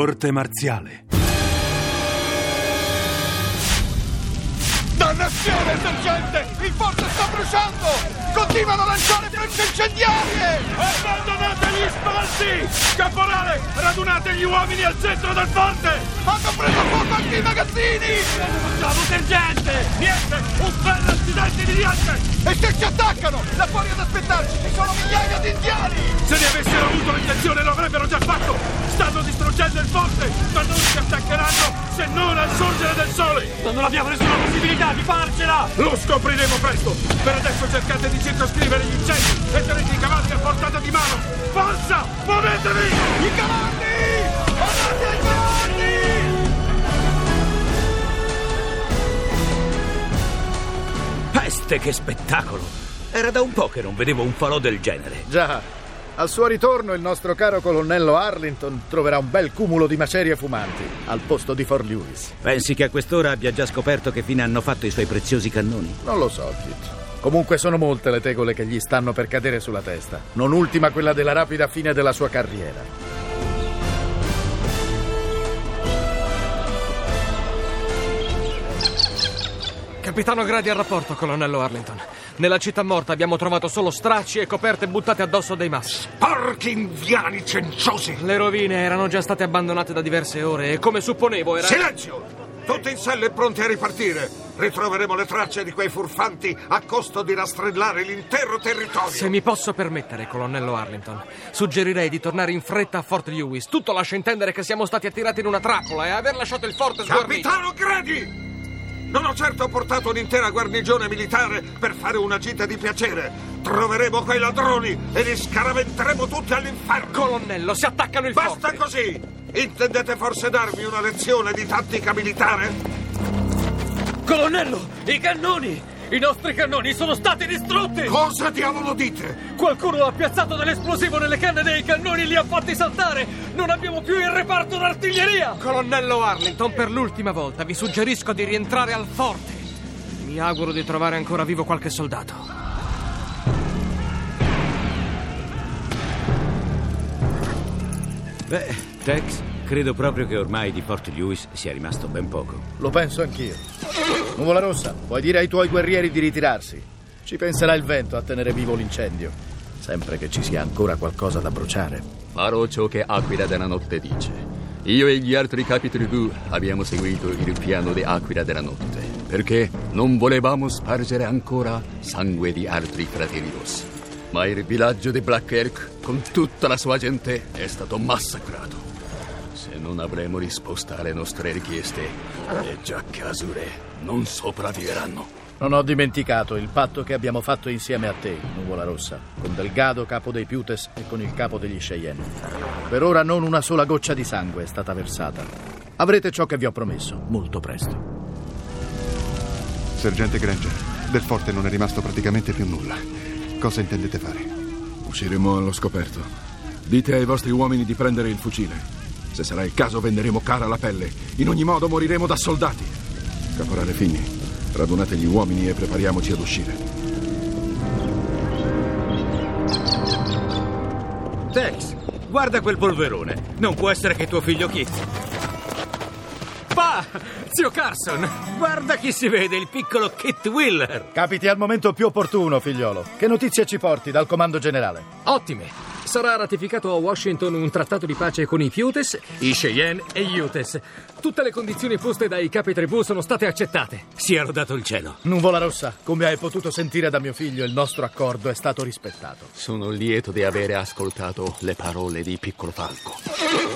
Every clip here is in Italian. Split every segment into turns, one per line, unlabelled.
Corte marziale.
Dannazione, sergente! Il forte sta bruciando! Continuano a lanciare frecce incendiarie!
Abbandonate gli spazi! Caporale, radunate gli uomini al centro del forte!
Hanno preso fuoco anche i magazzini!
Bravo sergente! Niente! Un bel accidente di niente!
E se ci attaccano? Là fuori ad aspettarci ci sono migliaia di indiani!
Se ne avessero avuto l'intenzione lo avrebbero già fatto! Stanno distruggendo il forte, ma non ci attaccheranno se non al sorgere del sole! Ma non abbiamo nessuna possibilità di farcela! Lo scopriremo presto! Per adesso cercate di circoscrivere gli incendi e tenete i cavalli a portata di mano! Forza! Muovetevi!
I cavalli! Andate ai cavalli!
Peste che spettacolo! Era da un po' che non vedevo un falò del genere.
Già, al suo ritorno il nostro caro colonnello Arlington troverà un bel cumulo di macerie fumanti al posto di Fort Lewis.
Pensi che a quest'ora abbia già scoperto che fine hanno fatto i suoi preziosi cannoni?
Non lo so, Kit. Comunque sono molte le tegole che gli stanno per cadere sulla testa, non ultima quella della rapida fine della sua carriera.
Capitano Grady al rapporto, colonnello Arlington. Nella città morta abbiamo trovato solo stracci e coperte buttate addosso dei massi.
Porchi indiani cenciosi!
Le rovine erano già state abbandonate da diverse ore e come supponevo era...
Silenzio! Tutti in selle e pronti a ripartire. Ritroveremo le tracce di quei furfanti a costo di rastrellare l'intero territorio.
Se mi posso permettere, colonnello Arlington, suggerirei di tornare in fretta a Fort Lewis. Tutto lascia intendere che siamo stati attirati in una trappola e aver lasciato il forte sguarnito.
Capitano Grady! Non ho certo portato un'intera guarnigione militare per fare una gita di piacere. Troveremo quei ladroni e li scaraventeremo tutti all'inferno.
Colonnello, si attaccano il
Basta
forte!
così! Intendete forse darmi una lezione di tattica militare?
Colonnello, i cannoni! I nostri cannoni sono stati distrutti!
Cosa diavolo dite?
Qualcuno ha piazzato dell'esplosivo nelle canne dei cannoni e li ha fatti saltare! Non abbiamo più il reparto d'artiglieria! Colonnello Arlington, per l'ultima volta vi suggerisco di rientrare al forte. Mi auguro di trovare ancora vivo qualche soldato.
Beh, Tex, credo proprio che ormai di Fort Lewis sia rimasto ben poco.
Lo penso anch'io. Nuvola Rossa, puoi dire ai tuoi guerrieri di ritirarsi. Ci penserà il vento a tenere vivo l'incendio, sempre che ci sia ancora qualcosa da bruciare.
Farò ciò che Aquila della Notte dice. Io e gli altri capi tribù abbiamo seguito il piano di Aquila della Notte, perché non volevamo spargere ancora sangue di altri fratelli rossi. Ma il villaggio di Black Elk, con tutta la sua gente, è stato massacrato. Se non avremo risposta alle nostre richieste, le giacche azure non sopravviveranno.
Non ho dimenticato il patto che abbiamo fatto insieme a te, Nuvola Rossa, con Delgado, capo dei Putes, e con il capo degli Cheyenne. Per ora non una sola goccia di sangue è stata versata. Avrete ciò che vi ho promesso, molto presto.
Sergente Granger, del forte non è rimasto praticamente più nulla. Cosa intendete fare?
Usciremo allo scoperto. Dite ai vostri uomini di prendere il fucile. Se sarà il caso venderemo cara la pelle. In ogni modo moriremo da soldati. Caporale Figni, radunate gli uomini e prepariamoci ad uscire.
Tex, guarda quel polverone. Non può essere che tuo figlio Kit. Pa! Zio Carson, guarda chi si vede, il piccolo Kit Willer.
Capiti al momento più opportuno, figliolo. Che notizie ci porti dal comando generale?
Ottime! Sarà ratificato a Washington un trattato di pace con i Putes, i Cheyenne e gli Utes. Tutte le condizioni poste dai capi tribù sono state accettate.
Sia lodato il cielo.
Nuvola Rossa, come hai potuto sentire da mio figlio, il nostro accordo è stato rispettato.
Sono lieto di avere ascoltato le parole di Piccolo Falco.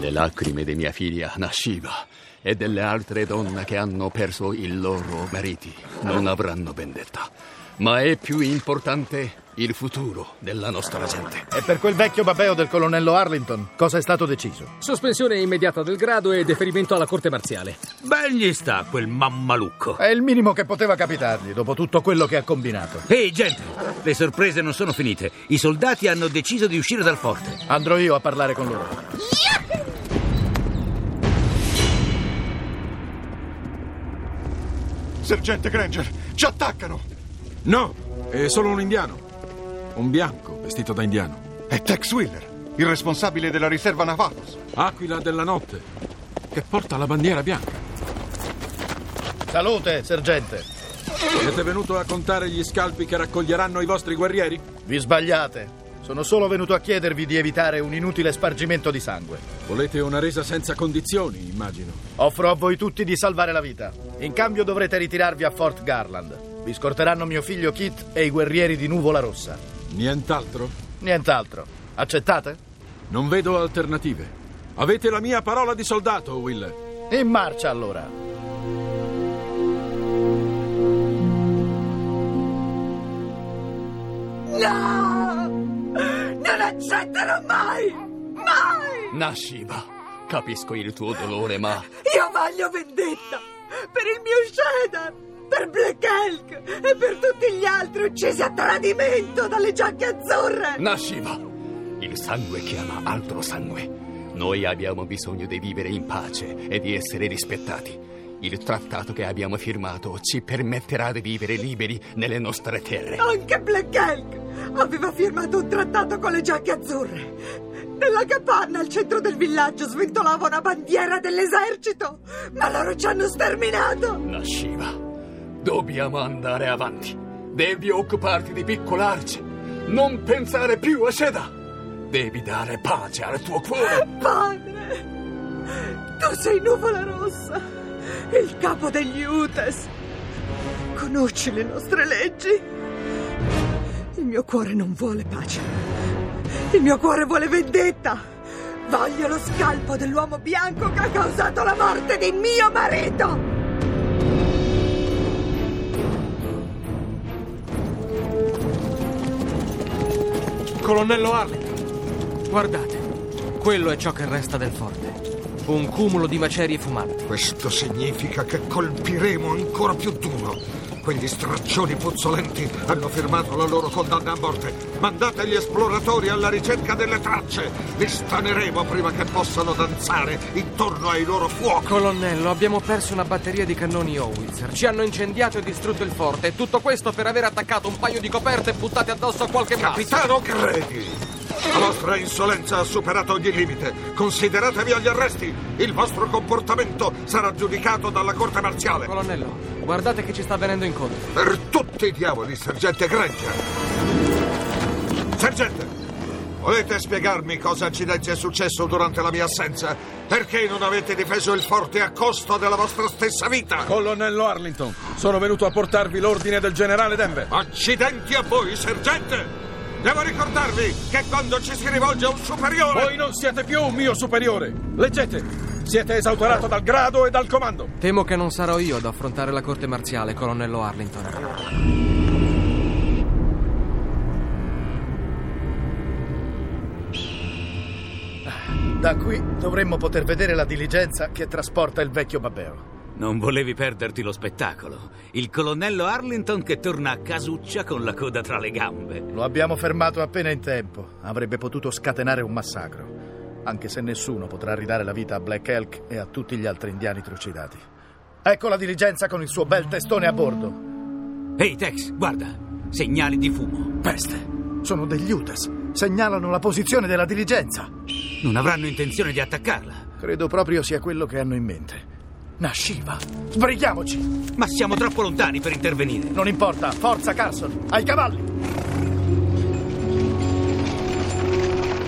Le lacrime di mia figlia Nashiva e delle altre donne che hanno perso i loro mariti non avranno vendetta. ma è più importante il futuro della nostra gente.
E per quel vecchio babeo del colonnello Arlington, cosa è stato deciso?
Sospensione immediata del grado e deferimento alla corte marziale.
Beh, gli sta quel mammalucco.
È il minimo che poteva capitargli, dopo tutto quello che ha combinato.
Ehi, gente, le sorprese non sono finite. I soldati hanno deciso di uscire dal forte.
Andrò io a parlare con loro.
Sergente Granger, ci attaccano!
No, è solo un indiano. Un bianco vestito da indiano.
È Tex Wheeler, il responsabile della riserva Navajos.
Aquila della notte, che porta la bandiera bianca.
Salute, sergente.
Siete venuto a contare gli scalpi che raccoglieranno i vostri guerrieri?
Vi sbagliate. Sono solo venuto a chiedervi di evitare un inutile spargimento di sangue.
Volete una resa senza condizioni, immagino.
Offro a voi tutti di salvare la vita. In cambio dovrete ritirarvi a Fort Garland. Vi scorteranno mio figlio Kit e i guerrieri di Nuvola Rossa.
Nient'altro?
Nient'altro. Accettate?
Non vedo alternative. Avete la mia parola di soldato, Will.
In marcia allora.
No! Non accetterò mai! Mai!
Nashiba, capisco il tuo dolore, ma
Io voglio vendetta! Per il mio Shedar! Per Black Elk! E per tutti gli altri uccisi a tradimento dalle giacche azzurre!
Nashiba, il sangue chiama altro sangue. Noi abbiamo bisogno di vivere in pace e di essere rispettati. Il trattato che abbiamo firmato ci permetterà di vivere liberi nelle nostre terre.
Anche Black Elk aveva firmato un trattato con le giacche azzurre. Nella capanna al centro del villaggio sventolava una bandiera dell'esercito, ma loro ci hanno sterminato.
Nashiba, dobbiamo andare avanti. Devi occuparti di piccolarci. Non pensare più a Sheda. Devi dare pace al tuo cuore.
Padre, tu sei Nuvola Rossa, il capo degli Utes. Conosci le nostre leggi. Il mio cuore non vuole pace. Il mio cuore vuole vendetta. Voglio lo scalpo dell'uomo bianco che ha causato la morte di mio marito.
Colonnello Arlington, guardate, quello è ciò che resta del forte. Un cumulo di macerie fumanti.
Questo significa che colpiremo ancora più duro. Quegli straccioni puzzolenti hanno firmato la loro condanna a morte. Mandate gli esploratori alla ricerca delle tracce. Li staneremo prima che possano danzare intorno ai loro fuochi.
Colonnello, abbiamo perso una batteria di cannoni Howitzer. Ci hanno incendiato e distrutto il forte. E tutto questo per aver attaccato un paio di coperte buttate addosso a qualche masso.
Capitano Grady! La vostra insolenza ha superato ogni limite. Consideratevi agli arresti. Il vostro comportamento sarà giudicato dalla corte marziale.
Colonnello, guardate che ci sta venendo incontro.
Per tutti i diavoli, sergente Granger. Sergente, volete spiegarmi cosa accidenti è successo durante la mia assenza? Perché non avete difeso il forte a costo della vostra stessa vita?
Colonnello Arlington, sono venuto a portarvi l'ordine del generale Denver.
Accidenti a voi, sergente! Devo ricordarvi che quando ci si rivolge a un superiore...
Voi non siete più un mio superiore. Leggete, siete esautorato dal grado e dal comando.
Temo che non sarò io ad affrontare la corte marziale, colonnello Arlington.
Da qui dovremmo poter vedere la diligenza che trasporta il vecchio Babbeo.
Non volevi perderti lo spettacolo. Il colonnello Arlington che torna a casuccia con la coda tra le gambe.
Lo abbiamo fermato appena in tempo. Avrebbe potuto scatenare un massacro. Anche se nessuno potrà ridare la vita a Black Elk e a tutti gli altri indiani trucidati. Ecco la diligenza con il suo bel testone a bordo.
Ehi, Tex, guarda. Segnali di fumo.
Peste. Sono degli Utes. Segnalano la posizione della diligenza.
Non avranno intenzione di attaccarla.
Credo proprio sia quello che hanno in mente. Nashiva, sbrighiamoci!
Ma siamo troppo lontani per intervenire.
Non importa, forza Carson, ai cavalli!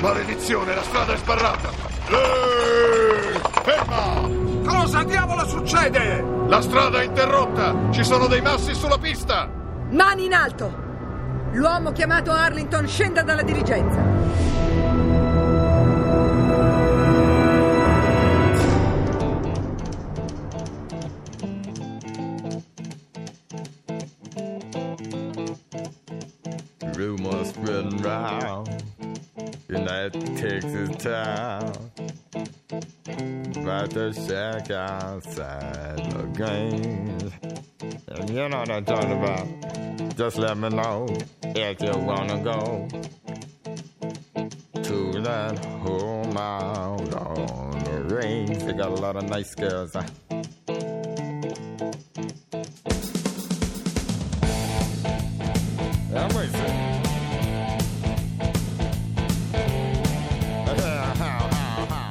Maledizione, la strada è sbarrata! Ehi, ferma!
Cosa diavolo succede?
La strada è interrotta! Ci sono dei massi sulla pista!
Mani in alto! L'uomo chiamato Arlington scenda dalla dirigenza.
Rumors spreading round in that Texas town about the shack outside the games. And you know what I'm talking about. Just let me know if you wanna go to that home out on the range. They got a lot of nice girls. Huh?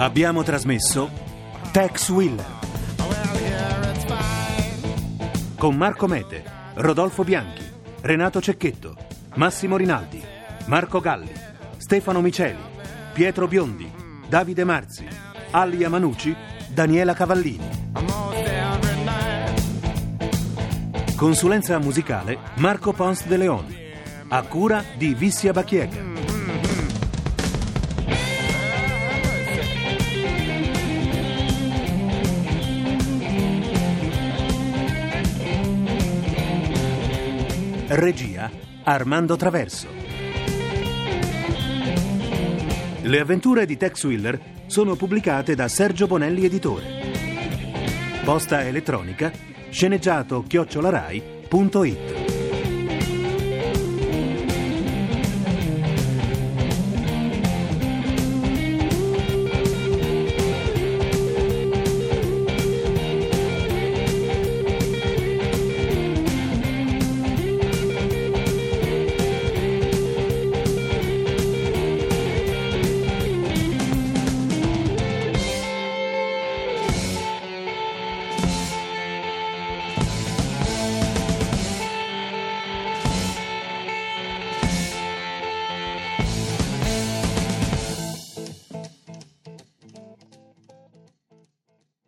Abbiamo trasmesso Tex Willer con Marco Mete, Rodolfo Bianchi, Renato Cecchetto, Massimo Rinaldi, Marco Galli, Stefano Miceli, Pietro Biondi, Davide Marzi, Alia Manucci, Daniela Cavallini. Consulenza musicale Marco Pons de Leon. A cura di Vissia Bacchiega. Regia Armando Traverso. Le avventure di Tex Willer sono pubblicate da Sergio Bonelli Editore. Posta elettronica sceneggiato chiocciolarai.it